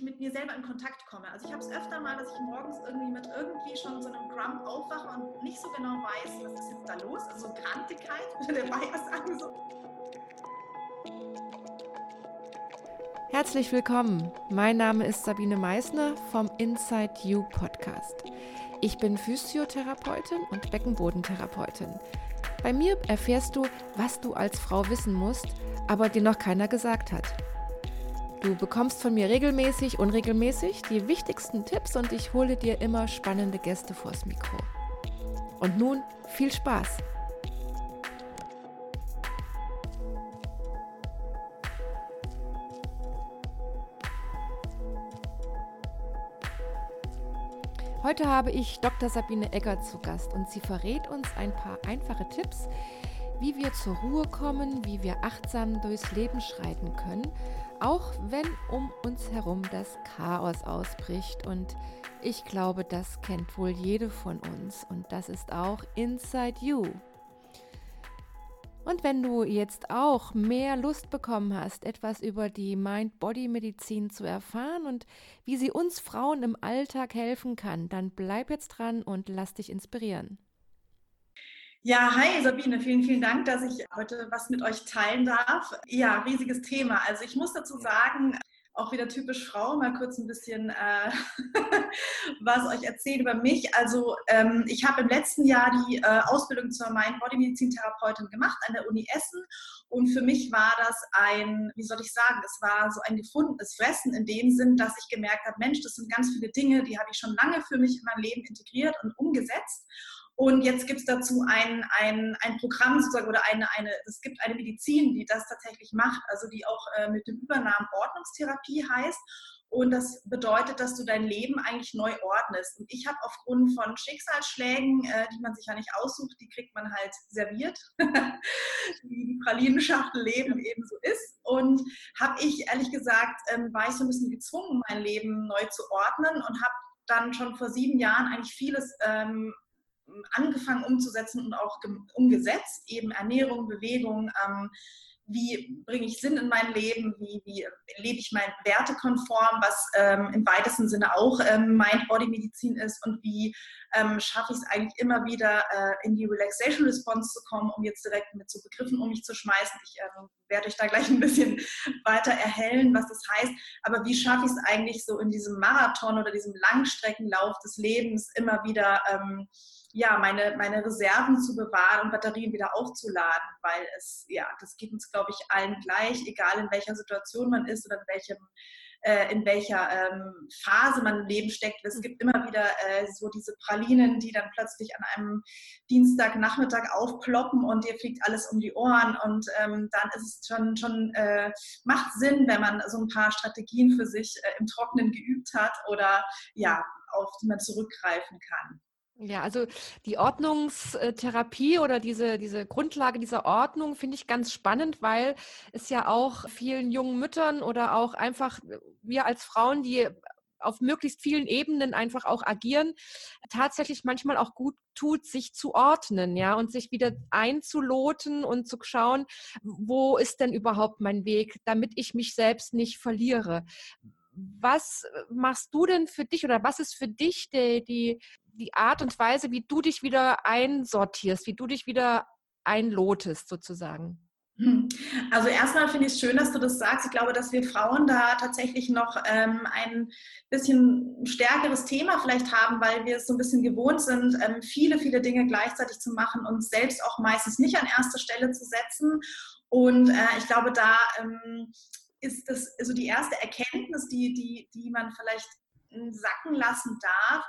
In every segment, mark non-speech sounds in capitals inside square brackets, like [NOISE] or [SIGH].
ich mit mir selber in Kontakt komme. Also ich habe es öfter mal, dass ich morgens irgendwie mit irgendwie schon so einem Grump aufwache und nicht so genau weiß, was ist jetzt da los. Also so Grantigkeit, [LAUGHS] würde Bayer sagen. So. Herzlich willkommen. Mein Name ist Sabine Meissner vom Inside You Podcast. Ich bin Physiotherapeutin und Beckenbodentherapeutin. Bei mir erfährst du, was du als Frau wissen musst, aber dir noch keiner gesagt hat. Du bekommst von mir regelmäßig, unregelmäßig die wichtigsten Tipps und ich hole dir immer spannende Gäste vors Mikro. Und nun viel Spaß! Heute habe ich Dr. Sabine Egger zu Gast und sie verrät uns ein paar einfache Tipps, wie wir zur Ruhe kommen, wie wir achtsam durchs Leben schreiten können auch wenn um uns herum das Chaos ausbricht. Und ich glaube, das kennt wohl jede von uns. Und das ist auch Inside You. Und wenn du jetzt auch mehr Lust bekommen hast, etwas über die Mind-Body-Medizin zu erfahren und wie sie uns Frauen im Alltag helfen kann, dann bleib jetzt dran und lass dich inspirieren. Ja, hi Sabine, vielen, vielen Dank, dass ich heute was mit euch teilen darf. Ja, riesiges Thema. Also ich muss dazu sagen, auch wieder typisch Frau, mal kurz ein bisschen äh, [LAUGHS] was euch erzählen über mich. Also ähm, ich habe im letzten Jahr die äh, Ausbildung zur Mind-Body-Medizin-Therapeutin gemacht an der Uni Essen und für mich war das ein, wie soll ich sagen, es war so ein gefundenes Fressen in dem Sinn, dass ich gemerkt habe, Mensch, das sind ganz viele Dinge, die habe ich schon lange für mich in mein Leben integriert und umgesetzt. Und jetzt gibt es dazu ein, ein, ein Programm sozusagen oder eine, eine, es gibt eine Medizin, die das tatsächlich macht, also die auch äh, mit dem Übernamen Ordnungstherapie heißt. Und das bedeutet, dass du dein Leben eigentlich neu ordnest. Und ich habe aufgrund von Schicksalsschlägen, äh, die man sich ja nicht aussucht, die kriegt man halt serviert, [LAUGHS] wie die Pralinenschachtel Leben eben so ist. Und habe ich ehrlich gesagt, ähm, war ich so ein bisschen gezwungen, mein Leben neu zu ordnen und habe dann schon vor sieben Jahren eigentlich vieles ähm, angefangen umzusetzen und auch umgesetzt, eben Ernährung, Bewegung, ähm, wie bringe ich Sinn in mein Leben, wie, wie lebe ich mein Wertekonform, was ähm, im weitesten Sinne auch ähm, Mind-Body-Medizin ist und wie ähm, schaffe ich es eigentlich immer wieder äh, in die Relaxation Response zu kommen, um jetzt direkt mit so Begriffen um mich zu schmeißen. Ich äh, werde euch da gleich ein bisschen [LAUGHS] weiter erhellen, was das heißt. Aber wie schaffe ich es eigentlich so in diesem Marathon oder diesem Langstreckenlauf des Lebens immer wieder ähm, ja, meine, meine Reserven zu bewahren und Batterien wieder aufzuladen, weil es, ja, das geht uns, glaube ich, allen gleich, egal in welcher Situation man ist oder in welchem äh, in welcher ähm, Phase man im Leben steckt. Es gibt immer wieder äh, so diese Pralinen, die dann plötzlich an einem Dienstagnachmittag aufploppen und dir fliegt alles um die Ohren und ähm, dann ist es schon, schon äh, macht Sinn, wenn man so ein paar Strategien für sich äh, im Trockenen geübt hat oder ja, auf die man zurückgreifen kann. Ja, also die Ordnungstherapie oder diese, diese Grundlage dieser Ordnung finde ich ganz spannend, weil es ja auch vielen jungen Müttern oder auch einfach wir als Frauen, die auf möglichst vielen Ebenen einfach auch agieren, tatsächlich manchmal auch gut tut, sich zu ordnen, ja, und sich wieder einzuloten und zu schauen, wo ist denn überhaupt mein Weg, damit ich mich selbst nicht verliere. Was machst du denn für dich oder was ist für dich die, die, die Art und Weise, wie du dich wieder einsortierst, wie du dich wieder einlotest sozusagen? Hm. Also erstmal finde ich es schön, dass du das sagst. Ich glaube, dass wir Frauen da tatsächlich noch ähm, ein bisschen stärkeres Thema vielleicht haben, weil wir es so ein bisschen gewohnt sind, ähm, viele, viele Dinge gleichzeitig zu machen und selbst auch meistens nicht an erste Stelle zu setzen. Und äh, ich glaube, da ähm, ist das also die erste Erkenntnis, die, die, die man vielleicht sacken lassen darf,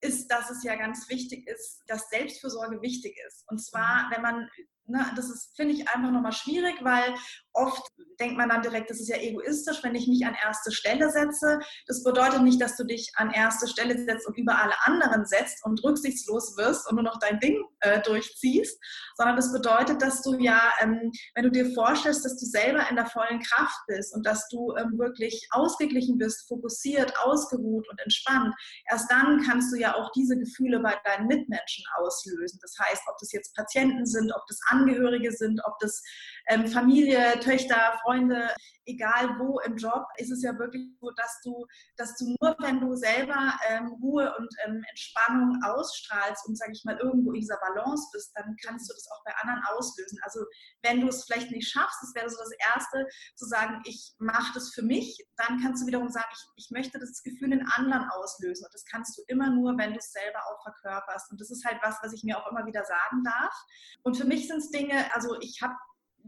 ist, dass es ja ganz wichtig ist, dass Selbstfürsorge wichtig ist. Und zwar, mhm. wenn man Ne, das ist, finde ich, einfach nochmal schwierig, weil oft denkt man dann direkt, das ist ja egoistisch, wenn ich mich an erste Stelle setze. Das bedeutet nicht, dass du dich an erste Stelle setzt und über alle anderen setzt und rücksichtslos wirst und nur noch dein Ding äh, durchziehst, sondern das bedeutet, dass du ja, ähm, wenn du dir vorstellst, dass du selber in der vollen Kraft bist und dass du ähm, wirklich ausgeglichen bist, fokussiert, ausgeruht und entspannt, erst dann kannst du ja auch diese Gefühle bei deinen Mitmenschen auslösen. Das heißt, ob das jetzt Patienten sind, ob das Angehörige sind, ob das ähm, Familie, Töchter, Freunde, egal wo im Job, ist es ja wirklich so, dass du, dass du nur, wenn du selber ähm, Ruhe und ähm, Entspannung ausstrahlst und, sage ich mal, irgendwo in dieser Balance bist, dann kannst du das auch bei anderen auslösen. Also wenn du es vielleicht nicht schaffst, das wäre so das Erste, zu sagen, ich mache das für mich, dann kannst du wiederum sagen, ich, ich möchte das Gefühl in anderen auslösen. Und das kannst du immer nur, wenn du es selber auch verkörperst. Und das ist halt was, was ich mir auch immer wieder sagen darf. Und für mich sind es Dinge, also ich habe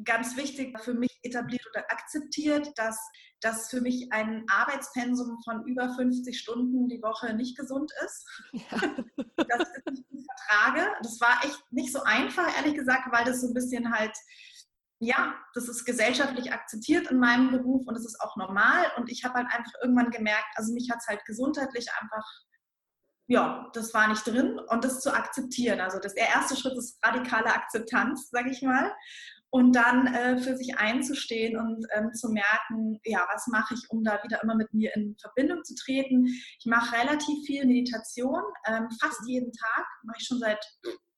ganz wichtig für mich etabliert oder akzeptiert, dass das für mich ein Arbeitspensum von über 50 Stunden die Woche nicht gesund ist. Ja. [LAUGHS] Das ist nicht vertrage. Das war echt nicht so einfach, ehrlich gesagt, weil das so ein bisschen halt, ja, das ist gesellschaftlich akzeptiert in meinem Beruf und es ist auch normal. Und ich habe halt einfach irgendwann gemerkt, also mich hat es halt gesundheitlich einfach ja, das war nicht drin und das zu akzeptieren. Also das, der erste Schritt ist radikale Akzeptanz, sage ich mal und dann äh, für sich einzustehen und ähm, zu merken, ja, was mache ich, um da wieder immer mit mir in Verbindung zu treten. Ich mache relativ viel Meditation, ähm, fast jeden Tag, mache ich schon seit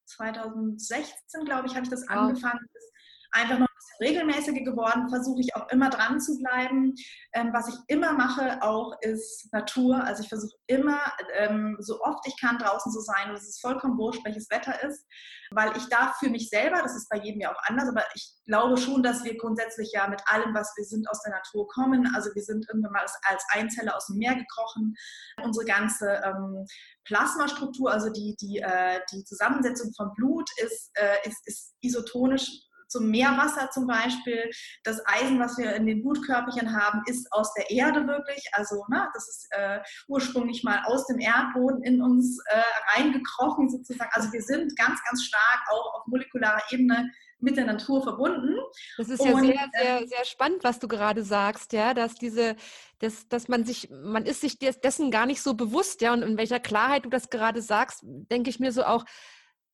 2016, glaube ich, habe ich das wow. angefangen. Ist einfach noch regelmäßiger geworden, versuche ich auch immer dran zu bleiben. Ähm, was ich immer mache auch ist Natur. Also ich versuche immer ähm, so oft ich kann draußen zu sein und es ist vollkommen wurscht, welches Wetter ist, weil ich darf für mich selber, das ist bei jedem ja auch anders, aber ich glaube schon, dass wir grundsätzlich ja mit allem, was wir sind, aus der Natur kommen. Also wir sind irgendwann mal als Einzeller aus dem Meer gekrochen. Unsere ganze ähm, Plasmastruktur, also die, die, äh, die Zusammensetzung von Blut ist, äh, ist, ist isotonisch zum Meerwasser zum Beispiel. Das Eisen, was wir in den Blutkörperchen haben, ist aus der Erde wirklich. Also ne, das ist äh, ursprünglich mal aus dem Erdboden in uns äh, reingekrochen sozusagen. Also wir sind ganz, ganz stark auch auf molekularer Ebene mit der Natur verbunden. Das ist ja und, sehr, sehr, ähm, sehr spannend, was du gerade sagst, ja, dass diese, dass, dass man sich, man ist sich dessen gar nicht so bewusst, ja, und in welcher Klarheit du das gerade sagst, denke ich mir so auch,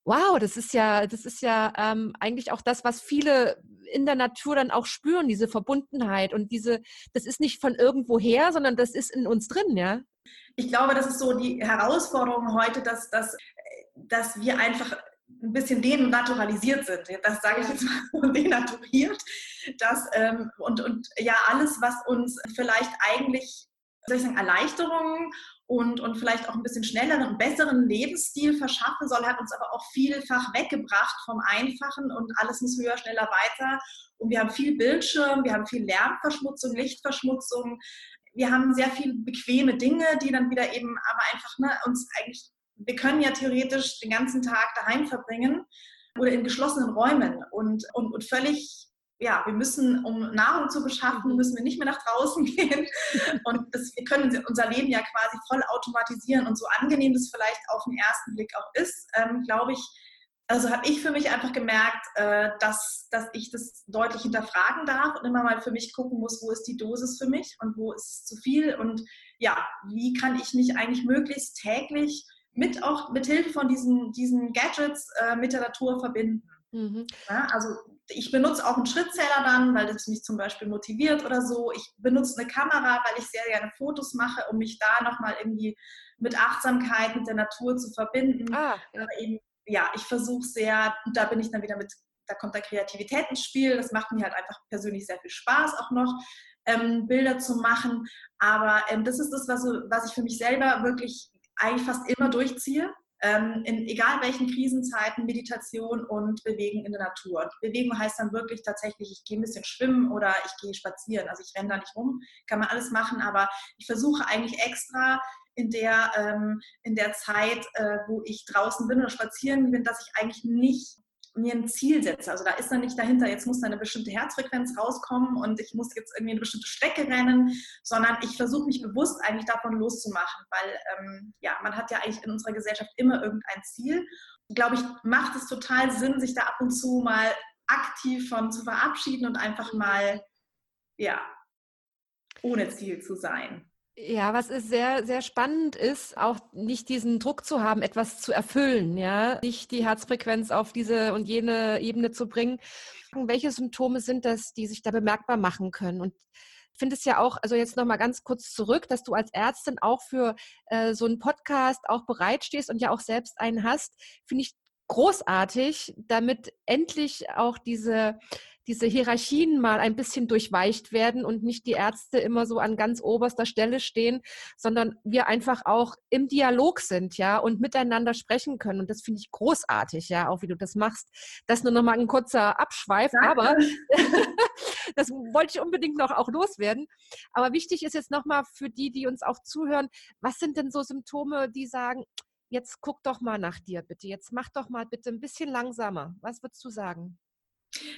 wow, das ist ja, das ist ja ähm, eigentlich auch das, was viele in der Natur dann auch spüren, diese Verbundenheit und diese, das ist nicht von irgendwoher, sondern das ist in uns drin, ja. Ich glaube, das ist so die Herausforderung heute, dass, dass, dass wir einfach ein bisschen denaturalisiert sind. Das sage ich jetzt mal so, [LAUGHS] denaturiert. Dass, ähm, und, und ja, alles, was uns vielleicht eigentlich, soll ich sagen, Erleichterungen und, und vielleicht auch ein bisschen schnelleren besseren Lebensstil verschaffen soll, hat uns aber auch vielfach weggebracht vom Einfachen und alles muss höher, schneller, weiter. Und wir haben viel Bildschirm, wir haben viel Lärmverschmutzung, Lichtverschmutzung. Wir haben sehr viele bequeme Dinge, die dann wieder eben aber einfach ne, uns eigentlich, wir können ja theoretisch den ganzen Tag daheim verbringen oder in geschlossenen Räumen und, und, und völlig ja, wir müssen, um Nahrung zu beschaffen, mhm. müssen wir nicht mehr nach draußen [LAUGHS] gehen. Und das, wir können unser Leben ja quasi voll automatisieren. Und so angenehm das vielleicht auf den ersten Blick auch ist, ähm, glaube ich, also habe ich für mich einfach gemerkt, äh, dass, dass ich das deutlich hinterfragen darf und immer mal für mich gucken muss, wo ist die Dosis für mich und wo ist es zu viel und ja, wie kann ich mich eigentlich möglichst täglich mit auch mit Hilfe von diesen, diesen Gadgets äh, mit der Natur verbinden. Mhm. Ja, also ich benutze auch einen Schrittzähler dann, weil das mich zum Beispiel motiviert oder so. Ich benutze eine Kamera, weil ich sehr gerne Fotos mache, um mich da nochmal irgendwie mit Achtsamkeit, mit der Natur zu verbinden. Ah, ja. Eben, ja, ich versuche sehr, und da bin ich dann wieder mit, da kommt da Kreativität ins Spiel. Das macht mir halt einfach persönlich sehr viel Spaß auch noch, ähm, Bilder zu machen. Aber ähm, das ist das, was, was ich für mich selber wirklich eigentlich fast immer durchziehe ähm, in egal welchen Krisenzeiten Meditation und Bewegen in der Natur. Und Bewegung heißt dann wirklich tatsächlich, ich gehe ein bisschen schwimmen oder ich gehe spazieren. Also ich renne da nicht rum, kann man alles machen, aber ich versuche eigentlich extra in der, ähm, in der Zeit, äh, wo ich draußen bin oder spazieren bin, dass ich eigentlich nicht mir ein Ziel setze. Also da ist dann nicht dahinter, jetzt muss da eine bestimmte Herzfrequenz rauskommen und ich muss jetzt irgendwie eine bestimmte Strecke rennen, sondern ich versuche mich bewusst eigentlich davon loszumachen, weil ähm, ja, man hat ja eigentlich in unserer Gesellschaft immer irgendein Ziel. Glaube ich, macht es total Sinn, sich da ab und zu mal aktiv von zu verabschieden und einfach mal ja ohne Ziel zu sein. Ja, was ist sehr, sehr spannend ist, auch nicht diesen Druck zu haben, etwas zu erfüllen, ja, nicht die Herzfrequenz auf diese und jene Ebene zu bringen. Welche Symptome sind das, die sich da bemerkbar machen können? Und ich finde es ja auch, also jetzt nochmal ganz kurz zurück, dass du als Ärztin auch für äh, so einen Podcast auch bereitstehst und ja auch selbst einen hast, finde ich großartig, damit endlich auch diese diese Hierarchien mal ein bisschen durchweicht werden und nicht die Ärzte immer so an ganz oberster Stelle stehen, sondern wir einfach auch im Dialog sind, ja, und miteinander sprechen können. Und das finde ich großartig, ja, auch wie du das machst. Das nur noch mal ein kurzer Abschweif, Danke. aber [LAUGHS] das wollte ich unbedingt noch auch loswerden. Aber wichtig ist jetzt noch mal für die, die uns auch zuhören, was sind denn so Symptome, die sagen, jetzt guck doch mal nach dir bitte, jetzt mach doch mal bitte ein bisschen langsamer. Was würdest du sagen?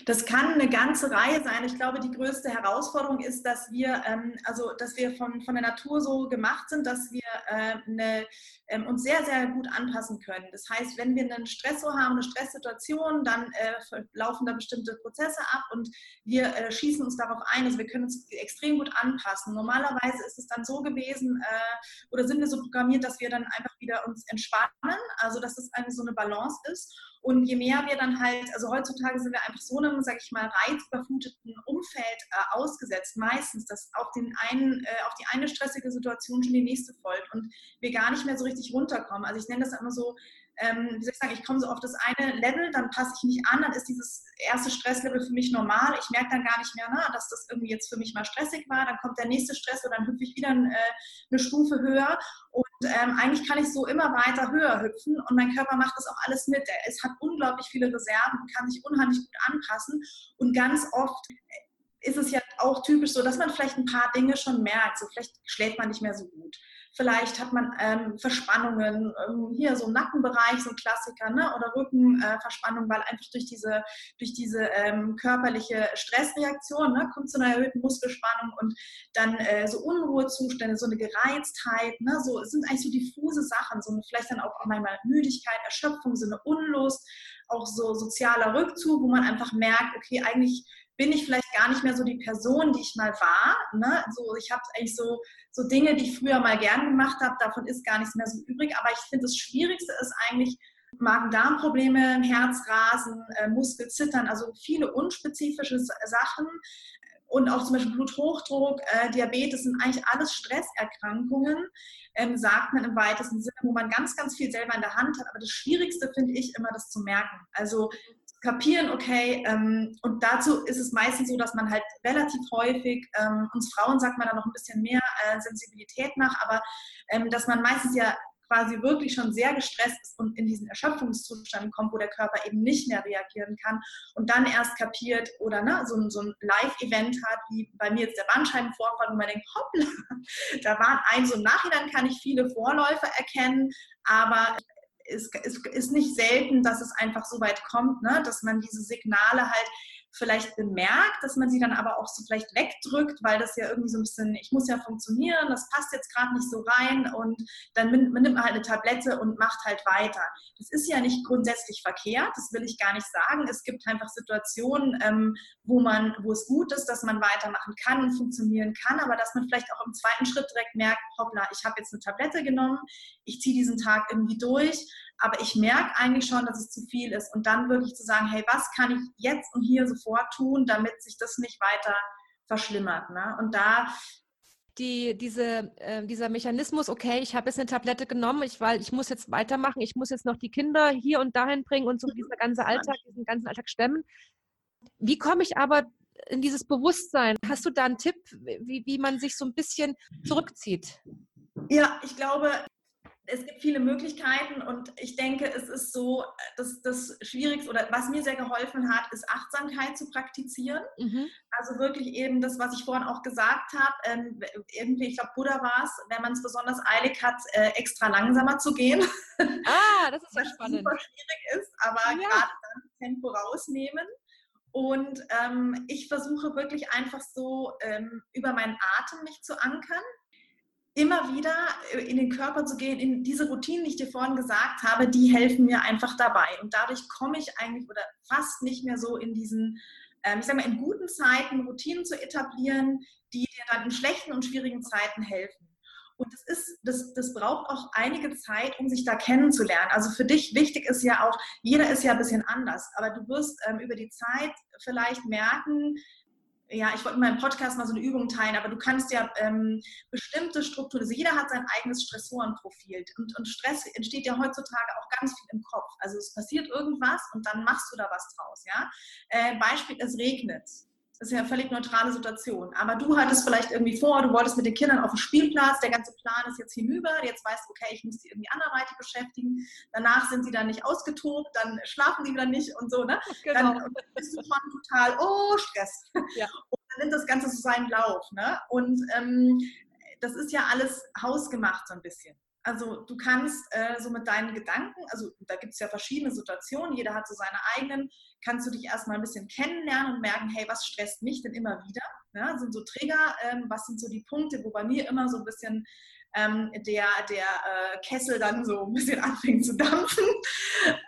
Das kann eine ganze Reihe sein. Ich glaube, die größte Herausforderung ist, dass wir, ähm, also, dass wir von, von der Natur so gemacht sind, dass wir äh, eine, ähm, uns sehr, sehr gut anpassen können. Das heißt, wenn wir einen Stressor haben, eine Stresssituation, dann äh, laufen da bestimmte Prozesse ab und wir äh, schießen uns darauf ein. Also wir können uns extrem gut anpassen. Normalerweise ist es dann so gewesen äh, oder sind wir so programmiert, dass wir dann einfach wieder uns entspannen, also dass es eine so eine Balance ist. Und je mehr wir dann halt, also heutzutage sind wir einfach so einem, sag ich mal, reizüberfluteten Umfeld äh, ausgesetzt, meistens, dass auf, den einen, äh, auf die eine stressige Situation schon die nächste folgt und wir gar nicht mehr so richtig runterkommen. Also ich nenne das immer so, ähm, wie soll ich sagen, ich komme so auf das eine Level, dann passe ich mich an, dann ist dieses erste Stresslevel für mich normal. Ich merke dann gar nicht mehr, na, dass das irgendwie jetzt für mich mal stressig war. Dann kommt der nächste Stress und dann hüpfe ich wieder äh, eine Stufe höher. Und ähm, eigentlich kann ich so immer weiter höher hüpfen und mein Körper macht das auch alles mit. Er hat unglaublich viele Reserven und kann sich unheimlich gut anpassen. Und ganz oft ist es ja auch typisch so, dass man vielleicht ein paar Dinge schon merkt. So vielleicht schläft man nicht mehr so gut Vielleicht hat man ähm, Verspannungen, ähm, hier so im Nackenbereich, so ein Klassiker, ne? oder Rückenverspannung, äh, weil einfach durch diese, durch diese ähm, körperliche Stressreaktion ne? kommt zu einer erhöhten Muskelspannung und dann äh, so Unruhezustände, so eine Gereiztheit, ne? so, es sind eigentlich so diffuse Sachen, so eine, vielleicht dann auch manchmal Müdigkeit, Erschöpfung, so eine Unlust, auch so sozialer Rückzug, wo man einfach merkt, okay, eigentlich bin ich vielleicht gar nicht mehr so die Person, die ich mal war. Ne? So, ich habe eigentlich so so Dinge, die ich früher mal gern gemacht habe, davon ist gar nichts mehr so übrig. Aber ich finde, das Schwierigste ist eigentlich Magen-Darm-Probleme, Herzrasen, äh, Muskelzittern, also viele unspezifische Sachen. Und auch zum Beispiel Bluthochdruck, äh, Diabetes sind eigentlich alles Stresserkrankungen, ähm, sagt man im weitesten Sinne, wo man ganz, ganz viel selber in der Hand hat. Aber das Schwierigste finde ich immer, das zu merken. Also kapieren, okay, ähm, und dazu ist es meistens so, dass man halt relativ häufig, ähm, uns Frauen sagt man da noch ein bisschen mehr äh, Sensibilität nach, aber ähm, dass man meistens ja quasi wirklich schon sehr gestresst ist und in diesen Erschöpfungszustand kommt, wo der Körper eben nicht mehr reagieren kann und dann erst kapiert oder ne, so, so ein Live-Event hat, wie bei mir jetzt der Bandscheibenvorfall, wo man denkt, hoppla, [LAUGHS] da waren ein, so im Nachhinein kann ich viele Vorläufe erkennen, aber es ist, ist, nicht selten, dass es einfach so weit kommt, ne, dass man diese Signale halt vielleicht bemerkt, dass man sie dann aber auch so vielleicht wegdrückt, weil das ja irgendwie so ein bisschen, ich muss ja funktionieren, das passt jetzt gerade nicht so rein und dann nimmt man halt eine Tablette und macht halt weiter. Das ist ja nicht grundsätzlich verkehrt, das will ich gar nicht sagen. Es gibt einfach Situationen, ähm, wo man, wo es gut ist, dass man weitermachen kann und funktionieren kann, aber dass man vielleicht auch im zweiten Schritt direkt merkt, hoppla, ich habe jetzt eine Tablette genommen, ich ziehe diesen Tag irgendwie durch, aber ich merke eigentlich schon, dass es zu viel ist. Und dann wirklich zu sagen, hey, was kann ich jetzt und hier sofort tun, damit sich das nicht weiter verschlimmert. Ne? Und da die, diese, äh, dieser Mechanismus, okay, ich habe jetzt eine Tablette genommen, ich, weil ich muss jetzt weitermachen, ich muss jetzt noch die Kinder hier und dahin bringen und so mhm. dieser ganze Alltag, diesen ganzen Alltag stemmen. Wie komme ich aber in dieses Bewusstsein? Hast du da einen Tipp, wie, wie man sich so ein bisschen zurückzieht? Ja, ich glaube, es gibt viele Möglichkeiten und ich denke, es ist so, dass das Schwierigste oder was mir sehr geholfen hat, ist Achtsamkeit zu praktizieren. Mhm. Also wirklich eben das, was ich vorhin auch gesagt habe, ähm, irgendwie, ich glaube, Buddha war es, wenn man es besonders eilig hat, äh, extra langsamer zu gehen. Ah, das ist ja spannend. super schwierig ist, aber ja. gerade dann Tempo rausnehmen. Und ähm, ich versuche wirklich einfach so ähm, über meinen Atem mich zu ankern immer wieder äh, in den Körper zu gehen, in diese Routinen, die ich dir vorhin gesagt habe, die helfen mir einfach dabei. Und dadurch komme ich eigentlich oder fast nicht mehr so in diesen, ähm, ich sage mal, in guten Zeiten Routinen zu etablieren, die dir dann in schlechten und schwierigen Zeiten helfen. Und das, ist, das, das braucht auch einige Zeit, um sich da kennenzulernen. Also für dich wichtig ist ja auch, jeder ist ja ein bisschen anders, aber du wirst ähm, über die Zeit vielleicht merken, ja, ich wollte in meinem Podcast mal so eine Übung teilen, aber du kannst ja ähm, bestimmte Strukturen, also jeder hat sein eigenes Stressorenprofil und, und Stress entsteht ja heutzutage auch ganz viel im Kopf. Also es passiert irgendwas und dann machst du da was draus, ja. Äh, Beispiel, es regnet. Das ist ja eine völlig neutrale Situation. Aber du hattest vielleicht irgendwie vor, du wolltest mit den Kindern auf den Spielplatz, der ganze Plan ist jetzt hinüber, jetzt weißt du, okay, ich muss die irgendwie anderweitig beschäftigen. Danach sind sie dann nicht ausgetobt, dann schlafen die wieder nicht und so, ne? Genau. Dann bist du schon total, oh, Stress. Ja. Und dann nimmt das Ganze so seinen Lauf, ne? Und ähm, das ist ja alles hausgemacht so ein bisschen. Also du kannst äh, so mit deinen Gedanken, also da gibt es ja verschiedene Situationen, jeder hat so seine eigenen, kannst du dich erstmal ein bisschen kennenlernen und merken, hey, was stresst mich denn immer wieder? Ja, sind so Trigger, ähm, was sind so die Punkte, wo bei mir immer so ein bisschen ähm, der, der äh, Kessel dann so ein bisschen [LAUGHS] anfängt zu dampfen.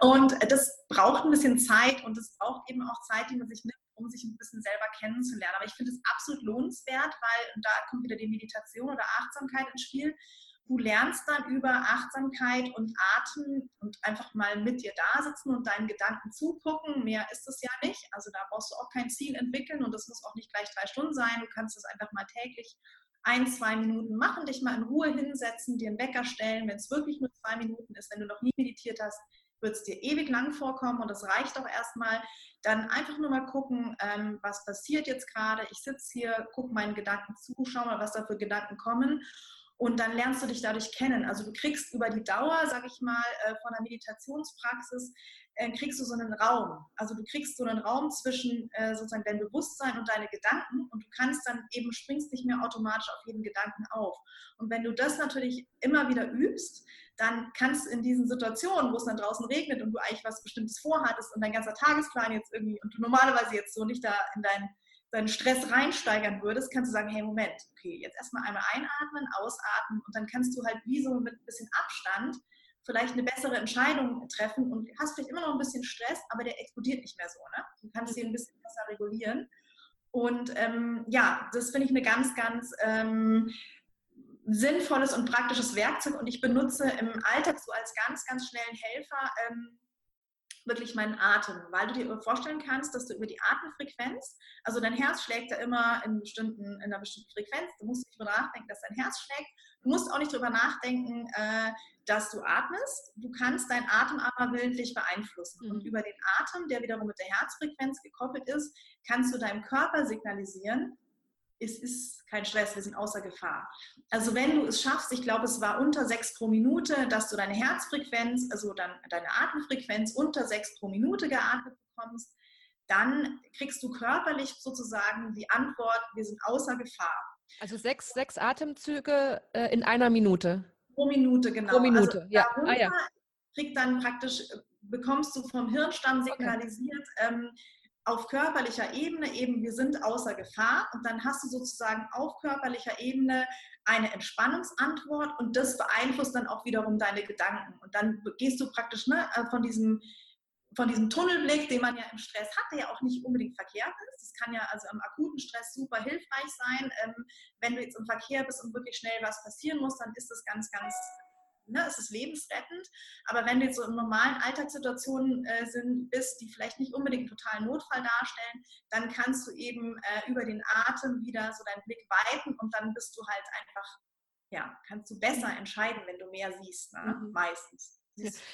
Und das braucht ein bisschen Zeit und es braucht eben auch Zeit, die man sich nimmt, um sich ein bisschen selber kennenzulernen. Aber ich finde es absolut lohnenswert, weil da kommt wieder die Meditation oder Achtsamkeit ins Spiel Du lernst dann über Achtsamkeit und Atem und einfach mal mit dir da sitzen und deinen Gedanken zugucken. Mehr ist es ja nicht. Also da brauchst du auch kein Ziel entwickeln und das muss auch nicht gleich drei Stunden sein. Du kannst es einfach mal täglich ein, zwei Minuten machen, dich mal in Ruhe hinsetzen, dir einen Wecker stellen, wenn es wirklich nur zwei Minuten ist. Wenn du noch nie meditiert hast, wird es dir ewig lang vorkommen und das reicht auch erstmal. Dann einfach nur mal gucken, ähm, was passiert jetzt gerade. Ich sitze hier, gucke meinen Gedanken zu, schau mal, was da für Gedanken kommen und dann lernst du dich dadurch kennen. Also du kriegst über die Dauer, sag ich mal, äh, von der Meditationspraxis, äh, kriegst du so einen Raum. Also du kriegst so einen Raum zwischen äh, sozusagen dein Bewusstsein und deine Gedanken und du kannst dann eben, springst nicht mehr automatisch auf jeden Gedanken auf. Und wenn du das natürlich immer wieder übst, dann kannst du in diesen Situationen, wo es dann draußen regnet und du eigentlich was Bestimmtes vorhattest und dein ganzer Tagesplan jetzt irgendwie und du normalerweise jetzt so nicht da in deinen deinen Stress reinsteigern würdest, kannst du sagen, hey, Moment, okay, jetzt erstmal einmal einatmen, ausatmen und dann kannst du halt wie so mit ein bisschen Abstand vielleicht eine bessere Entscheidung treffen und hast vielleicht immer noch ein bisschen Stress, aber der explodiert nicht mehr so. Ne? Du kannst ihn ein bisschen besser regulieren. Und ähm, ja, das finde ich eine ganz, ganz ähm, sinnvolles und praktisches Werkzeug und ich benutze im Alltag so als ganz, ganz schnellen Helfer ähm, wirklich meinen Atem, weil du dir vorstellen kannst, dass du über die Atemfrequenz, also dein Herz schlägt ja immer in, bestimmten, in einer bestimmten Frequenz, du musst nicht drüber nachdenken, dass dein Herz schlägt, du musst auch nicht drüber nachdenken, äh, dass du atmest, du kannst deinen Atem aber willentlich beeinflussen. Und mhm. über den Atem, der wiederum mit der Herzfrequenz gekoppelt ist, kannst du deinem Körper signalisieren, es ist kein Stress, wir sind außer Gefahr. Also wenn du es schaffst, ich glaube, es war unter sechs pro Minute, dass du deine Herzfrequenz, also dann deine Atemfrequenz unter sechs pro Minute geatmet bekommst, dann kriegst du körperlich sozusagen die Antwort, wir sind außer Gefahr. Also sechs, sechs Atemzüge äh, in einer Minute. Pro Minute, genau. Pro Minute, also ja. Ah, ja. Kriegt dann praktisch, bekommst du vom Hirnstamm signalisiert, okay. ähm, auf körperlicher Ebene eben, wir sind außer Gefahr und dann hast du sozusagen auf körperlicher Ebene eine Entspannungsantwort und das beeinflusst dann auch wiederum deine Gedanken. Und dann gehst du praktisch ne, äh, von diesem von diesem Tunnelblick, den man ja im Stress hat, der ja auch nicht unbedingt verkehrt ist. Das kann ja also im akuten Stress super hilfreich sein. Ähm, wenn du jetzt im Verkehr bist und wirklich schnell was passieren muss, dann ist das ganz, ganz ne, es ist lebensrettend. Aber wenn du jetzt so in normalen Alltagssituationen äh, sind, bist, die vielleicht nicht unbedingt einen totalen Notfall darstellen, dann kannst du eben äh, über den Atem wieder so deinen Blick weiten und dann bist du halt einfach, ja, kannst du besser entscheiden, wenn du mehr siehst, ne? mhm. meistens.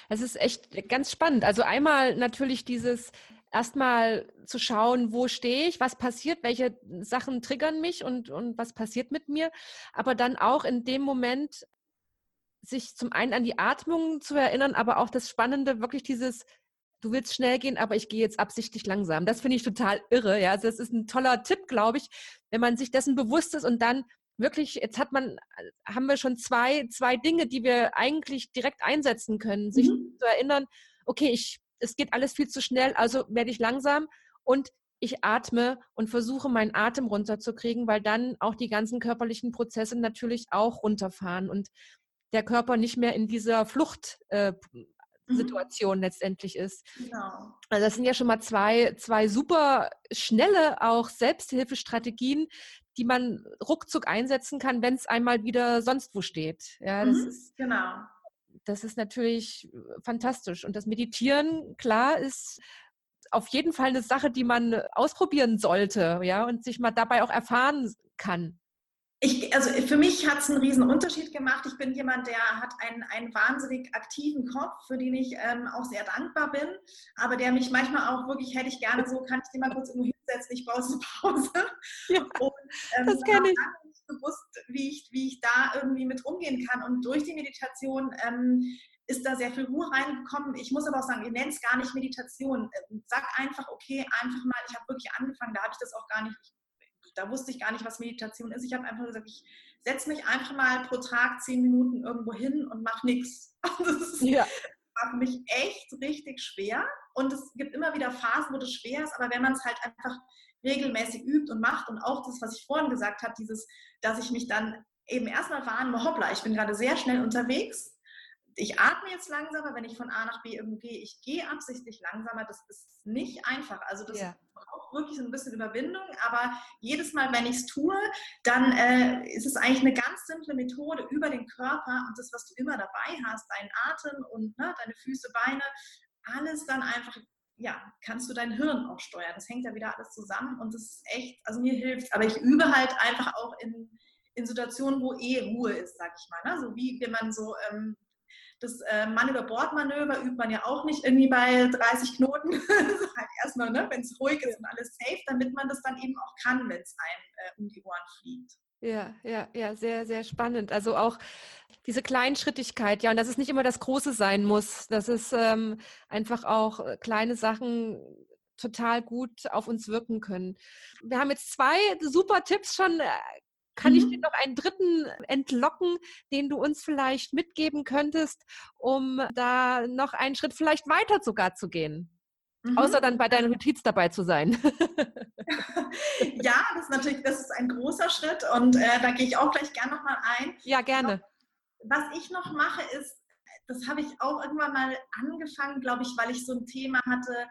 Es ist echt ganz spannend. Also einmal natürlich dieses erstmal zu schauen, wo stehe ich, was passiert, welche Sachen triggern mich und, und was passiert mit mir, aber dann auch in dem Moment sich zum einen an die Atmung zu erinnern, aber auch das Spannende, wirklich dieses, du willst schnell gehen, aber ich gehe jetzt absichtlich langsam. Das finde ich total irre. Ja, also das ist ein toller Tipp, glaube ich, wenn man sich dessen bewusst ist und dann wirklich, jetzt hat man, haben wir schon zwei, zwei Dinge, die wir eigentlich direkt einsetzen können, sich mhm. zu erinnern, okay, ich, es geht alles viel zu schnell, also werde ich langsam und ich atme und versuche meinen Atem runterzukriegen, weil dann auch die ganzen körperlichen Prozesse natürlich auch runterfahren. Und der Körper nicht mehr in dieser Fluchtsituation äh, mhm. letztendlich ist. Genau. Also das sind ja schon mal zwei, zwei super schnelle auch Selbsthilfestrategien, die man ruckzuck einsetzen kann, wenn es einmal wieder sonst wo steht. Ja, das mhm. ist, genau. Das ist natürlich fantastisch. Und das Meditieren, klar, ist auf jeden Fall eine Sache, die man ausprobieren sollte, ja, und sich mal dabei auch erfahren kann. Ich, also für mich hat es einen riesen Unterschied gemacht. Ich bin jemand, der hat einen, einen wahnsinnig aktiven Kopf, für den ich ähm, auch sehr dankbar bin, aber der mich manchmal auch wirklich, hätte ich gerne so, kann ich dir mal kurz irgendwo hinsetzen, ich brauche eine Pause. Ja, und, ähm, das kenne ich. nicht gewusst, wie ich, wie ich da irgendwie mit umgehen kann. Und durch die Meditation ähm, ist da sehr viel Ruhe reingekommen. Ich muss aber auch sagen, ihr nennt es gar nicht Meditation. Ähm, sag einfach, okay, einfach mal, ich habe wirklich angefangen, da habe ich das auch gar nicht, da wusste ich gar nicht, was Meditation ist. Ich habe einfach gesagt, ich setze mich einfach mal pro Tag zehn Minuten irgendwo hin und mache nichts. [LAUGHS] Das ja. war für mich echt richtig schwer. Und es gibt immer wieder Phasen, wo das schwer ist, aber wenn man es halt einfach regelmäßig übt und macht und auch das, was ich vorhin gesagt habe, dieses, dass ich mich dann eben erstmal wahrnehme, hoppla, ich bin gerade sehr schnell unterwegs ich atme jetzt langsamer, wenn ich von A nach B irgendwo gehe. Ich gehe absichtlich langsamer. Das ist nicht einfach. Also das ja. braucht wirklich so ein bisschen Überwindung. Aber jedes Mal, wenn ich es tue, dann äh, ist es eigentlich eine ganz simple Methode über den Körper und das, was du immer dabei hast, deinen Atem und ne, deine Füße, Beine, alles dann einfach ja, kannst du dein Hirn auch steuern. Das hängt ja wieder alles zusammen und das ist echt, also mir hilft Aber ich übe halt einfach auch in, in Situationen, wo eh Ruhe ist, sag ich mal. Ne? So wie wenn man so ähm, das äh, Mann über Bord Manöver übt man ja auch nicht irgendwie bei 30 Knoten. [LAUGHS] halt erstmal, ne, wenn es ruhig ist und alles safe, damit man das dann eben auch kann, wenn es einem äh, um die Ohren fliegt. Ja, ja, ja, sehr, sehr spannend. Also auch diese Kleinschrittigkeit, ja, und dass es nicht immer das Große sein muss, dass es ähm, einfach auch äh, kleine Sachen total gut auf uns wirken können. Wir haben jetzt zwei super Tipps schon äh, kann mhm. ich dir noch einen dritten entlocken, den du uns vielleicht mitgeben könntest, um da noch einen Schritt vielleicht weiter sogar zu gehen? Mhm. Außer dann bei deiner Notiz dabei zu sein. [LAUGHS] ja, das ist natürlich, das ist ein großer Schritt und äh, da gehe ich auch gleich gerne nochmal ein. Ja, gerne. Was ich noch mache, ist, das habe ich auch irgendwann mal angefangen, glaube ich, weil ich so ein Thema hatte,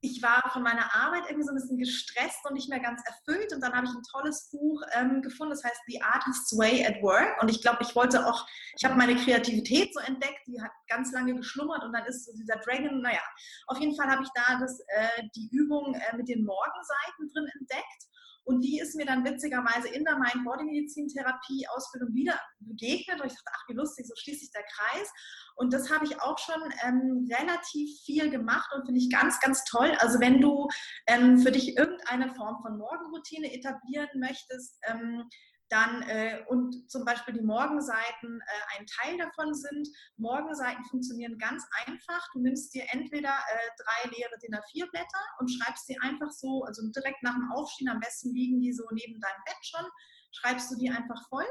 ich war von meiner Arbeit irgendwie so ein bisschen gestresst und nicht mehr ganz erfüllt. Und dann habe ich ein tolles Buch ähm, gefunden, das heißt The Artist's Way at Work. Und ich glaube, ich wollte auch, ich habe meine Kreativität so entdeckt, die hat ganz lange geschlummert und dann ist so dieser Dragon, naja, auf jeden Fall habe ich da das, äh, die Übung äh, mit den Morgenseiten drin entdeckt. Und die ist mir dann witzigerweise in der Mind-Body-Medizin-Therapie-Ausbildung wieder begegnet. Und ich dachte, ach, wie lustig, so schließt sich der Kreis. Und das habe ich auch schon ähm, relativ viel gemacht und finde ich ganz, ganz toll. Also wenn du ähm, für dich irgendeine Form von Morgenroutine etablieren möchtest, ähm, dann äh, und zum Beispiel die Morgenseiten äh, ein Teil davon sind. Morgenseiten funktionieren ganz einfach. Du nimmst dir entweder äh, drei leere DIN A4 Blätter und schreibst die einfach so, also direkt nach dem Aufstehen, am besten liegen die so neben deinem Bett schon, schreibst du die einfach voll.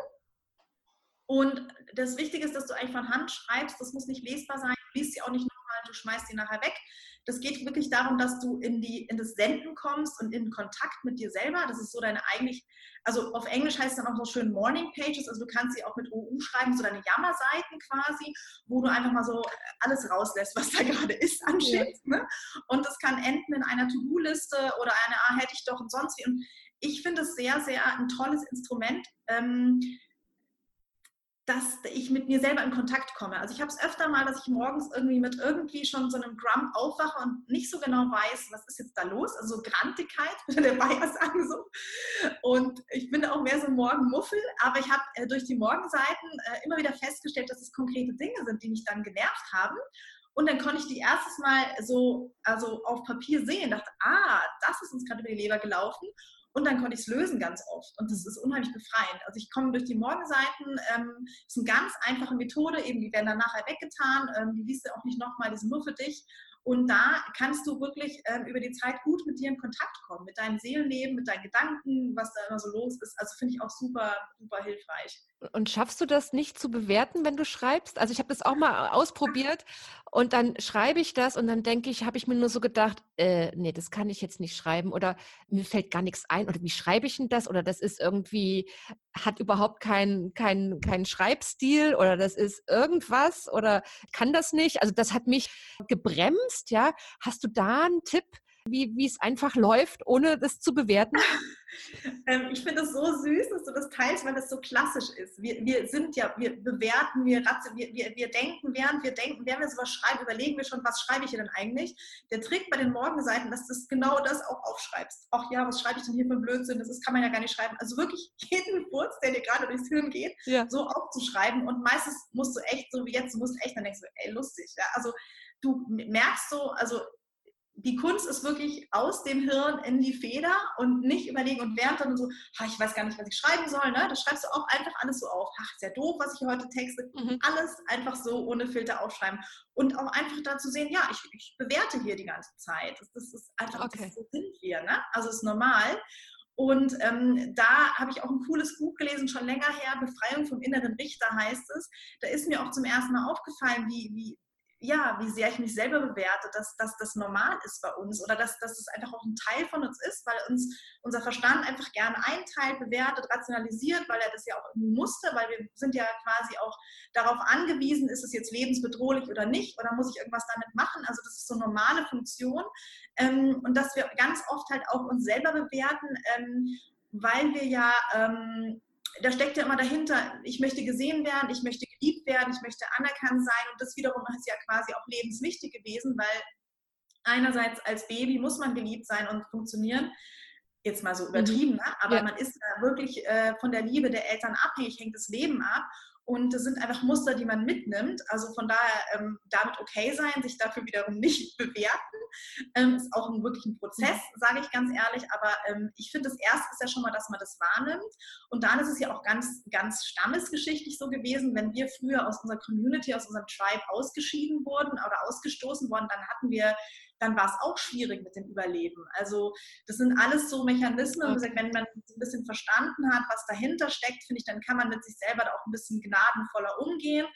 Und das Wichtige ist, dass du eigentlich von Hand schreibst. Das muss nicht lesbar sein. Du liest sie auch nicht du schmeißt die nachher weg. Das geht wirklich darum, dass du in, die, in das Senden kommst und in Kontakt mit dir selber. Das ist so deine eigentlich, also auf Englisch heißt es dann auch so schön Morning Pages, also du kannst sie auch mit OU schreiben, so deine Jammerseiten quasi, wo du einfach mal so alles rauslässt, was da [LAUGHS] gerade ist an Shit. Ne? Und das kann enden in einer To-Do-Liste oder eine, ah, hätte ich doch und sonst wie. Und ich finde es sehr, sehr ein tolles Instrument. Ähm, dass ich mit mir selber in Kontakt komme. Also ich habe es öfter mal, dass ich morgens irgendwie mit irgendwie schon so einem Drum aufwache und nicht so genau weiß, was ist jetzt da los. Also so Grantigkeit, würde [LAUGHS] der Bayer sagen so. Und ich bin auch mehr so Morgenmuffel, aber ich habe äh, durch die Morgenseiten äh, immer wieder festgestellt, dass es konkrete Dinge sind, die mich dann genervt haben. Und dann konnte ich die erstes Mal so also auf Papier sehen, dachte, ah, das ist uns gerade über die Leber gelaufen. Und dann konnte ich es lösen ganz oft. Und das ist unheimlich befreiend. Also ich komme durch die Morgenseiten. Ähm, ist eine ganz einfache Methode. Eben, die werden dann nachher weggetan. Ähm, die liest du auch nicht nochmal, die sind nur für dich. Und da kannst du wirklich ähm, über die Zeit gut mit dir in Kontakt kommen, mit deinem Seelenleben, mit deinen Gedanken, was da immer so los ist. Also finde ich auch super, super hilfreich. Und schaffst du das nicht zu bewerten, wenn du schreibst? Also ich habe das auch mal ausprobiert und dann schreibe ich das und dann denke ich, habe ich mir nur so gedacht, äh, nee, das kann ich jetzt nicht schreiben oder mir fällt gar nichts ein oder wie schreibe ich denn das oder das ist irgendwie, hat überhaupt keinen kein, kein Schreibstil oder das ist irgendwas oder kann das nicht. Also das hat mich gebremst, ja. Hast du da einen Tipp, wie, wie es einfach läuft, ohne das zu bewerten? [LAUGHS] ähm, ich finde es so süß, dass du das teilst, weil das so klassisch ist. Wir, wir sind ja, wir bewerten, wir, wir, wir, wir denken, während wir denken, während wir sowas schreiben, überlegen wir schon, was schreibe ich hier denn eigentlich? Der Trick bei den Morgenseiten, dass du genau das auch aufschreibst. Ach ja, was schreibe ich denn hier für Blödsinn? Das kann man ja gar nicht schreiben. Also wirklich [LAUGHS] jeden Furz, der dir gerade durchs Hirn geht, ja. so aufzuschreiben. Und meistens musst du echt, so wie jetzt, du musst echt dann denkst du, ey, lustig. Ja? Also du merkst so, also die Kunst ist wirklich aus dem Hirn in die Feder und nicht überlegen und während dann so, ich weiß gar nicht, was ich schreiben soll, ne? das schreibst du auch einfach alles so auf. Ach, ist ja doof, was ich heute texte. Mhm. Alles einfach so ohne Filter aufschreiben. Und auch einfach da zu sehen, ja, ich, ich bewerte hier die ganze Zeit. Das, das ist einfach, okay. das, so sind wir. Ne? Also ist normal. Und ähm, da habe ich auch ein cooles Buch gelesen, schon länger her, Befreiung vom inneren Richter heißt es. Da ist mir auch zum ersten Mal aufgefallen, wie, wie, ja, wie sehr ich mich selber bewerte, dass, dass das normal ist bei uns oder dass, dass es einfach auch ein Teil von uns ist, weil uns unser Verstand einfach gerne einteilt, bewertet, rationalisiert, weil er das ja auch irgendwie musste, weil wir sind ja quasi auch darauf angewiesen, ist es jetzt lebensbedrohlich oder nicht oder muss ich irgendwas damit machen. Also das ist so eine normale Funktion ähm, und dass wir ganz oft halt auch uns selber bewerten, ähm, weil wir ja ähm, da steckt ja immer dahinter, ich möchte gesehen werden, ich möchte geliebt werden, ich möchte anerkannt sein und das wiederum ist ja quasi auch lebenswichtig gewesen, weil einerseits als Baby muss man geliebt sein und funktionieren, jetzt mal so mhm. übertrieben, ne? aber ja. man ist wirklich äh, von der Liebe der Eltern abhängig, hängt das Leben ab und das sind einfach Muster, die man mitnimmt. Also von daher ähm, damit okay sein, sich dafür wiederum [LAUGHS] nicht bewerten. Ähm, ist auch ein, wirklich ein Prozess, sage ich ganz ehrlich. Aber ähm, ich finde, das Erste ist ja schon mal, dass man das wahrnimmt. Und dann ist es ja auch ganz, ganz stammesgeschichtlich so gewesen, wenn wir früher aus unserer Community, aus unserem Tribe ausgeschieden wurden oder ausgestoßen wurden, dann hatten wir dann war es auch schwierig mit dem Überleben. Also das sind alles so Mechanismen, okay. wenn man ein bisschen verstanden hat, was dahinter steckt, finde ich, dann kann man mit sich selber auch ein bisschen gnadenvoller umgehen.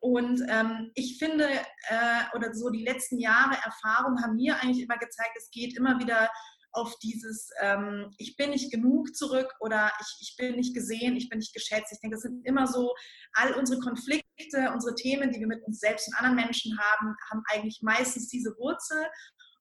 Und ähm, ich finde, äh, oder so die letzten Jahre Erfahrung haben mir eigentlich immer gezeigt, es geht immer wieder auf dieses ähm, Ich bin nicht genug zurück oder ich, ich bin nicht gesehen, ich bin nicht geschätzt. Ich denke, das sind immer so all unsere Konflikte, unsere Themen, die wir mit uns selbst und anderen Menschen haben, haben eigentlich meistens diese Wurzel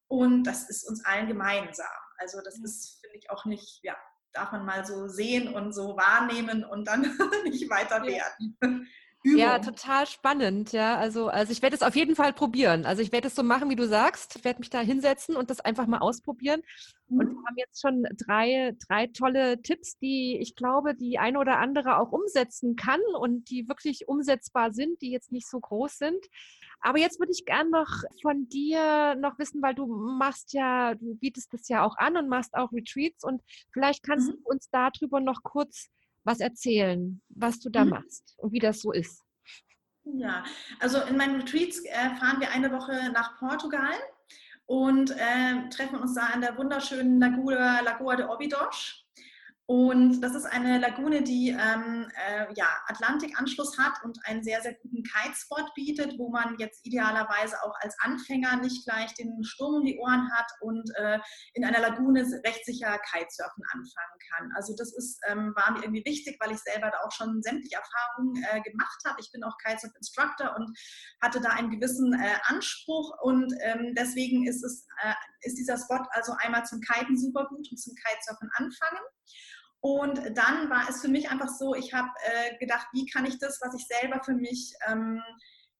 und das ist uns allen gemeinsam. Also das ist, finde ich, auch nicht, ja, darf man mal so sehen und so wahrnehmen und dann [LAUGHS] nicht weiter werden. Übung. Ja, total spannend, ja. Also, also ich werde es auf jeden Fall probieren. Also ich werde es so machen, wie du sagst. Ich werde mich da hinsetzen und das einfach mal ausprobieren. Mhm. Und wir haben jetzt schon drei, drei tolle Tipps, die ich glaube, die eine oder andere auch umsetzen kann und die wirklich umsetzbar sind, die jetzt nicht so groß sind. Aber jetzt würde ich gern noch von dir noch wissen, weil du machst ja, du bietest das ja auch an und machst auch Retreats und vielleicht kannst mhm. du uns darüber noch kurz was erzählen, was du da mhm. machst und wie das so ist. Ja, also in meinen Retreats äh, fahren wir eine Woche nach Portugal und äh, treffen uns da an der wunderschönen Lagoa, Lagoa de Obidos. Und das ist eine Lagune, die ähm, äh, ja, Atlantikanschluss hat und einen sehr, sehr guten Kitespot bietet, wo man jetzt idealerweise auch als Anfänger nicht gleich den Sturm um die Ohren hat und äh, in einer Lagune rechtssicher Kitesurfen anfangen kann. Also das ist, ähm, war mir irgendwie wichtig, weil ich selber da auch schon sämtliche Erfahrungen äh, gemacht habe. Ich bin auch Kitesurf-Instructor und hatte da einen gewissen äh, Anspruch und ähm, deswegen ist, es, äh, ist dieser Spot also einmal zum Kiten super gut und zum Kitesurfen anfangen. Und dann war es für mich einfach so, ich habe äh, gedacht, wie kann ich das, was ich selber für mich ähm,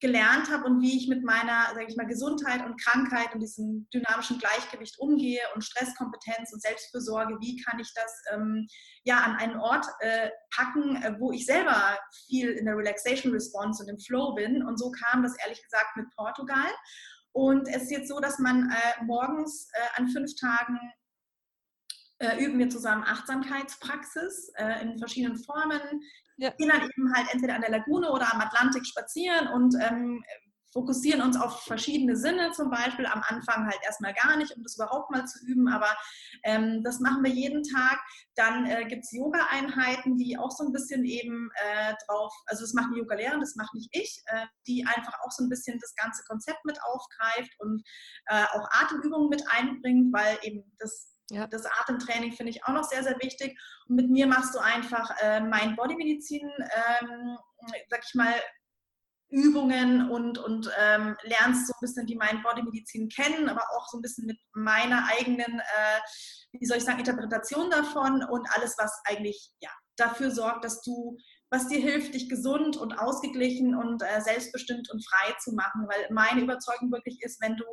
gelernt habe und wie ich mit meiner, sage ich mal, Gesundheit und Krankheit und diesem dynamischen Gleichgewicht umgehe und Stresskompetenz und Selbstfürsorge, wie kann ich das ähm, ja an einen Ort äh, packen, äh, wo ich selber viel in der Relaxation Response und im Flow bin. Und so kam das ehrlich gesagt mit Portugal. Und es ist jetzt so, dass man äh, morgens äh, an fünf Tagen äh, üben wir zusammen Achtsamkeitspraxis äh, in verschiedenen Formen. Ja. Gehen dann eben halt entweder an der Lagune oder am Atlantik spazieren und ähm, fokussieren uns auf verschiedene Sinne, zum Beispiel am Anfang halt erstmal gar nicht, um das überhaupt mal zu üben, aber ähm, das machen wir jeden Tag. Dann äh, gibt es Yoga-Einheiten, die auch so ein bisschen eben äh, drauf, also das machen Yoga-Lehrer, das mache nicht ich, äh, die einfach auch so ein bisschen das ganze Konzept mit aufgreift und äh, auch Atemübungen mit einbringt, weil eben das ja. Das Atemtraining finde ich auch noch sehr, sehr wichtig. Und mit mir machst du einfach äh, Mind-Body-Medizin, ähm, sag ich mal, Übungen und, und ähm, lernst so ein bisschen die Mind-Body-Medizin kennen, aber auch so ein bisschen mit meiner eigenen, äh, wie soll ich sagen, Interpretation davon und alles, was eigentlich ja, dafür sorgt, dass du, was dir hilft, dich gesund und ausgeglichen und äh, selbstbestimmt und frei zu machen. Weil meine Überzeugung wirklich ist, wenn du,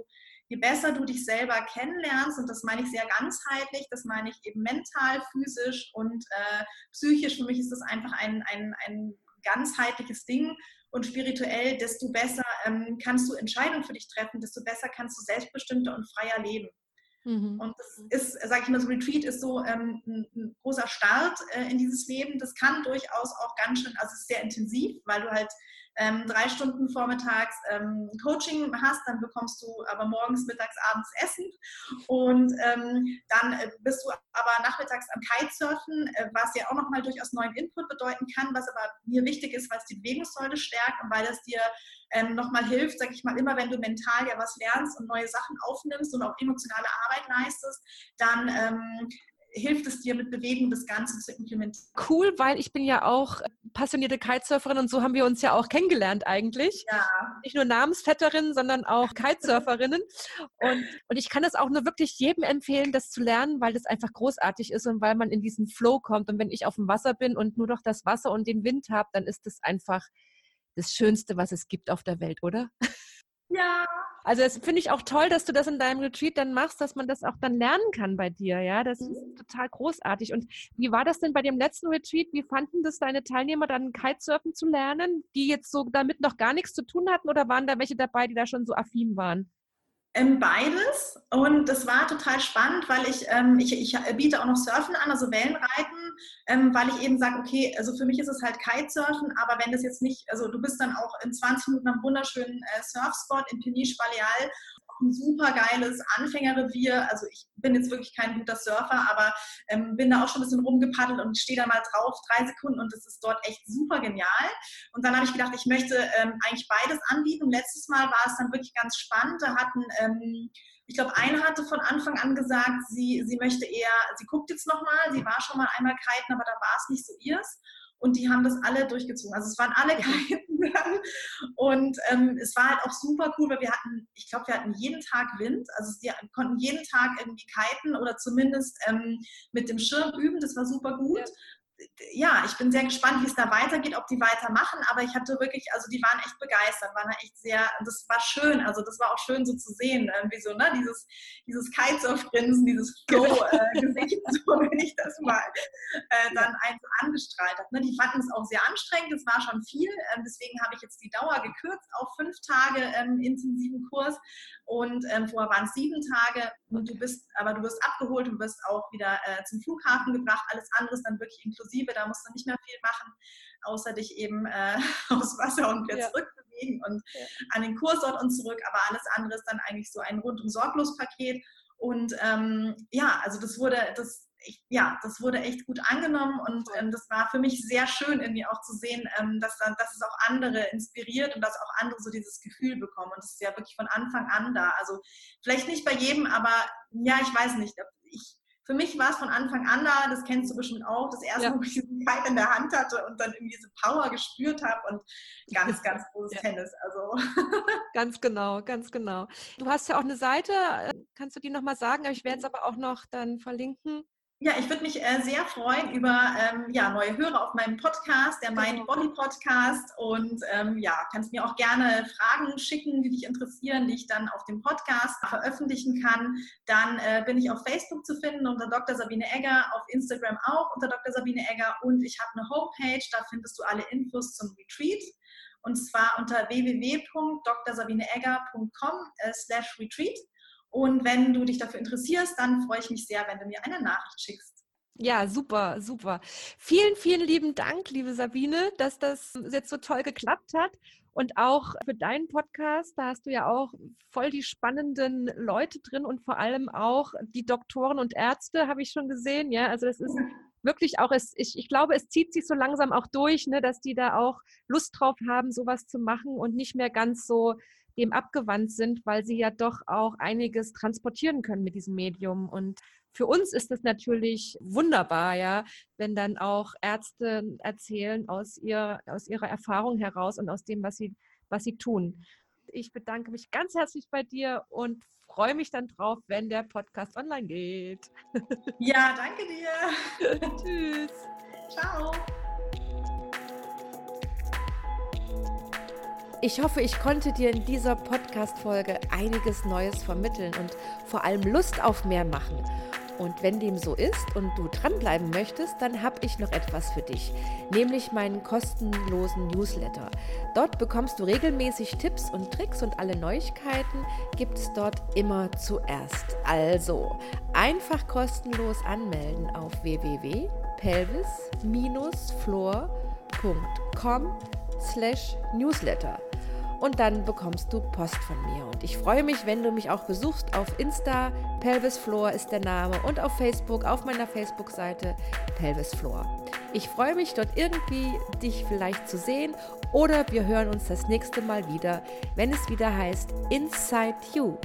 je besser du dich selber kennenlernst, und das meine ich sehr ganzheitlich, das meine ich eben mental, physisch und äh, psychisch, für mich ist das einfach ein, ein, ein ganzheitliches Ding und spirituell, desto besser ähm, kannst du Entscheidungen für dich treffen, desto besser kannst du selbstbestimmter und freier leben. Mhm. Und das ist, sage ich mal, so Retreat ist so ähm, ein, ein, großer Start äh, in dieses Leben. Das kann durchaus auch ganz schön, also es ist sehr intensiv, weil du halt ähm, drei Stunden vormittags ähm, Coaching hast, dann bekommst du aber morgens, mittags, abends Essen. Und ähm, dann äh, bist du aber nachmittags am Kitesurfen, äh, was ja auch nochmal durchaus neuen Input bedeuten kann, was aber mir wichtig ist, weil es die Bewegungssäule stärkt und weil es dir ähm, nochmal hilft, sag ich mal, immer wenn du mental ja was lernst und neue Sachen aufnimmst und auch emotionale Arbeit leistest, dann ähm, hilft es dir mit Bewegung das Ganze zu implementieren. Cool, weil ich bin ja auch passionierte Kitesurferin und so haben wir uns ja auch kennengelernt eigentlich. Ja. Nicht nur Namensvetterinnen, sondern auch Kitesurferinnen. und, und ich kann das auch nur wirklich jedem empfehlen, das zu lernen, weil das einfach großartig ist und weil man in diesen Flow kommt. Und wenn ich auf dem Wasser bin und nur noch das Wasser und den Wind habe, dann ist das einfach das Schönste, was es gibt auf der Welt, oder? [LAUGHS] Ja. Also das finde ich auch toll, dass du das in deinem Retreat dann machst, dass man das auch dann lernen kann bei dir. Ja, das mhm. ist total großartig. Und wie war das denn bei dem letzten Retreat? Wie fanden das deine Teilnehmer dann Kitesurfen zu lernen, die jetzt so damit noch gar nichts zu tun hatten oder waren da welche dabei, die da schon so affin waren? Ähm, beides. Und das war total spannend, weil ich, ähm, ich, ich biete auch noch Surfen an, also Wellenreiten, ähm, weil ich eben sage, okay, also für mich ist es halt Kitesurfen, aber wenn das jetzt nicht, also du bist dann auch in 20 Minuten am wunderschönen äh, Surfspot in Peniche Baleal ein super geiles Anfängerrevier. Also ich bin jetzt wirklich kein guter Surfer, aber ähm, bin da auch schon ein bisschen rumgepaddelt und stehe da mal drauf, drei Sekunden und das ist dort echt super genial. Und dann habe ich gedacht, ich möchte ähm, eigentlich beides anbieten. Und letztes Mal war es dann wirklich ganz spannend. Da hatten ähm, ich glaube, eine hatte von Anfang an gesagt, sie, sie möchte eher, sie guckt jetzt nochmal, sie war schon mal einmal kiten, aber da war es nicht so ihrs und die haben das alle durchgezogen. Also es waren alle Kiten und ähm, es war halt auch super cool, weil wir hatten, ich glaube, wir hatten jeden Tag Wind, also wir konnten jeden Tag irgendwie kiten oder zumindest ähm, mit dem Schirm üben, das war super gut. Ja ja, ich bin sehr gespannt, wie es da weitergeht, ob die weitermachen, aber ich hatte wirklich, also die waren echt begeistert, waren echt sehr, das war schön, also das war auch schön so zu sehen, irgendwie so, ne, dieses, dieses Kitesurf-Grinsen, dieses [LAUGHS] Flow-Gesicht, äh, [LAUGHS] so wenn ich das mal äh, dann eins angestrahlt habe. Ne? Die fanden es auch sehr anstrengend, es war schon viel, äh, deswegen habe ich jetzt die Dauer gekürzt auf fünf Tage ähm, intensiven Kurs und ähm, vorher waren es sieben Tage und du bist, aber du wirst abgeholt, du wirst auch wieder äh, zum Flughafen gebracht, alles andere ist dann wirklich inklusive inklusive, da musst du nicht mehr viel machen, außer dich eben äh, [LAUGHS] aufs Wasser und wieder ja. zurückbewegen und ja. an den Kursort und zurück. Aber alles andere ist dann eigentlich so ein rundum sorglos Paket. Und ähm, ja, also das wurde, das, ich, ja, das wurde echt gut angenommen und ähm, das war für mich sehr schön, irgendwie auch zu sehen, ähm, dass, dass es auch andere inspiriert und dass auch andere so dieses Gefühl bekommen. Und das ist ja wirklich von Anfang an da. Also vielleicht nicht bei jedem, aber ja, ich weiß nicht. Ich für mich war es von Anfang an da, das kennst du bestimmt auch, das erste ja. Mal, wo ich diesen Kite in der Hand hatte und dann irgendwie diese Power gespürt habe und ganz, ganz großes ja. Tennis. Also. [LAUGHS] Ganz genau, ganz genau. Du hast ja auch eine Seite, äh, kannst du die nochmal sagen? Ich werde es aber auch noch dann verlinken. Ja, ich würde mich äh, sehr freuen über ähm, ja, neue Hörer auf meinem Podcast, der Mind. Body Podcast. Und ähm, ja, kannst mir auch gerne Fragen schicken, die dich interessieren, die ich dann auf dem Podcast veröffentlichen kann. Dann äh, bin ich auf Facebook zu finden unter Dr. Sabine Egger, auf Instagram auch unter Dr. Sabine Egger. Und ich habe eine Homepage, da findest du alle Infos zum Retreat. Und zwar unter www.drsabineegger.com äh, slash retreat. Und wenn du dich dafür interessierst, dann freue ich mich sehr, wenn du mir eine Nachricht schickst. Ja, super, super. Vielen, vielen lieben Dank, liebe Sabine, dass das jetzt so toll geklappt hat. Und auch für deinen Podcast, da hast du ja auch voll die spannenden Leute drin und vor allem auch die Doktoren und Ärzte, habe ich schon gesehen. Ja, also das ist wirklich auch, es, ich, ich glaube, es zieht sich so langsam auch durch, ne, dass die da auch Lust drauf haben, sowas zu machen und nicht mehr ganz so dem abgewandt sind, weil sie ja doch auch einiges transportieren können mit diesem Medium. Und für uns ist es natürlich wunderbar, ja, wenn dann auch Ärzte erzählen aus, ihr, aus ihrer Erfahrung heraus und aus dem, was sie was sie tun. Ich bedanke mich ganz herzlich bei dir und freue mich dann drauf, wenn der Podcast online geht. Ja, danke dir. [LAUGHS] Tschüss. Ciao. Ich hoffe, ich konnte dir in dieser Podcast-Folge einiges Neues vermitteln und vor allem Lust auf mehr machen. Und wenn dem so ist und du dranbleiben möchtest, dann habe ich noch etwas für dich, nämlich meinen kostenlosen Newsletter. Dort bekommst du regelmäßig Tipps und Tricks und alle Neuigkeiten gibt es dort immer zuerst. Also einfach kostenlos anmelden auf www.pelvis-floor.com slash newsletter und dann bekommst du Post von mir. Und ich freue mich, wenn du mich auch besuchst auf Insta. Pelvis Floor ist der Name und auf Facebook, auf meiner Facebook-Seite Pelvis Floor. Ich freue mich dort irgendwie, dich vielleicht zu sehen oder wir hören uns das nächste Mal wieder, wenn es wieder heißt Inside You